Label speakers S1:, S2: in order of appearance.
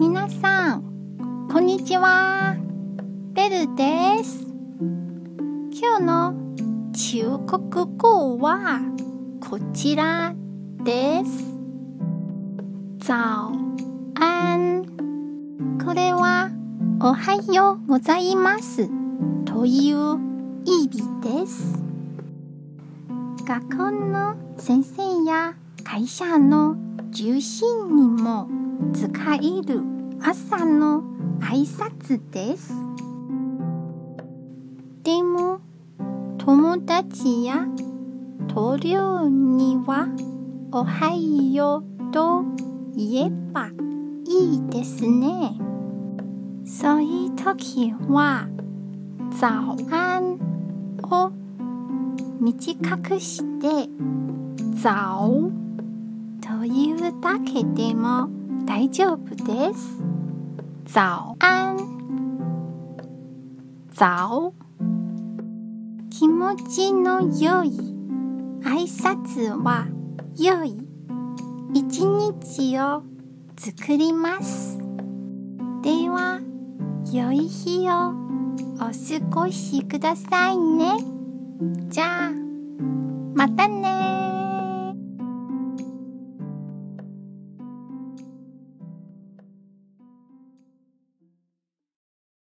S1: 皆さん、こんにちは。ベルです。今日の中国語はこちらです。早安。これはおはようございますという意味です。学校の先生や会社の中心にも使える朝の挨拶です。でも友達や同僚にはおはようと言えばいいですね。そういう時は早安を短くして早というだけでも大丈夫です。早安早気持ちの良い挨拶は良い一日を作ります。では、良い日をお過ごしくださいね。じゃあ、またね